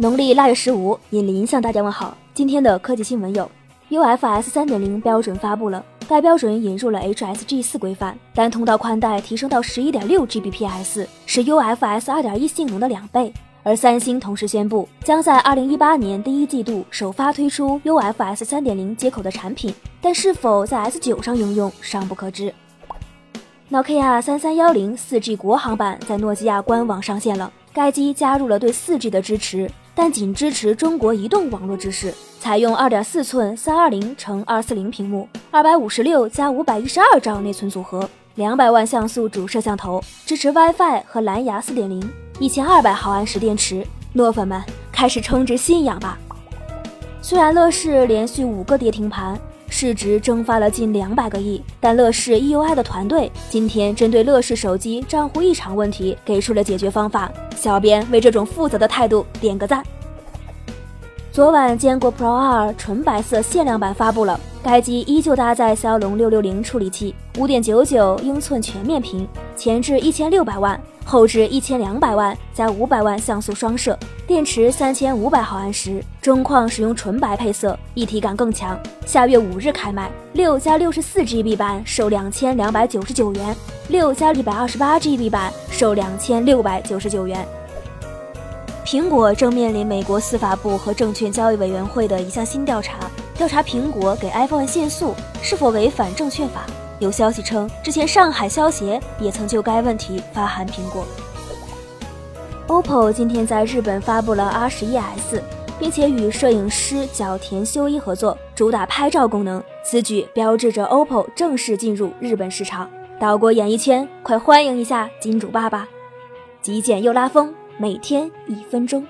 农历腊月十五，尹林向大家问好。今天的科技新闻有：UFS 三点零标准发布了，该标准引入了 HSG 四规范，单通道宽带提升到十一点六 Gbps，是 UFS 二点一性能的两倍。而三星同时宣布，将在二零一八年第一季度首发推出 UFS 三点零接口的产品，但是否在 S 九上应用尚不可知。诺基亚三三幺零四 G 国行版在诺基亚官网上线了，该机加入了对四 G 的支持。但仅支持中国移动网络支持，采用二点四寸三二零乘二四零屏幕，二百五十六加五百一十二兆内存组合，两百万像素主摄像头，支持 WiFi 和蓝牙四点零，一千二百毫安时电池。诺粉们开始充值信仰吧！虽然乐视连续五个跌停盘，市值蒸发了近两百个亿，但乐视 EUI 的团队今天针对乐视手机账户异常问题给出了解决方法。小编为这种负责的态度点个赞。昨晚坚果 Pro 二纯白色限量版发布了，该机依旧搭载骁龙六六零处理器，五点九九英寸全面屏，前置一千六百万，后置一千两百万加五百万像素双摄，电池三千五百毫安时，中框使用纯白配色，一体感更强。下月五日开卖，六加六十四 GB 版售两千两百九十九元，六加一百二十八 GB 版售两千六百九十九元。苹果正面临美国司法部和证券交易委员会的一项新调查，调查苹果给 iPhone 限速是否违反证券法。有消息称，之前上海消协也曾就该问题发函苹果。OPPO 今天在日本发布了 R 十一 S，并且与摄影师角田修一合作，主打拍照功能。此举标志着 OPPO 正式进入日本市场。岛国演艺圈，快欢迎一下金主爸爸！极简又拉风。每天一分钟。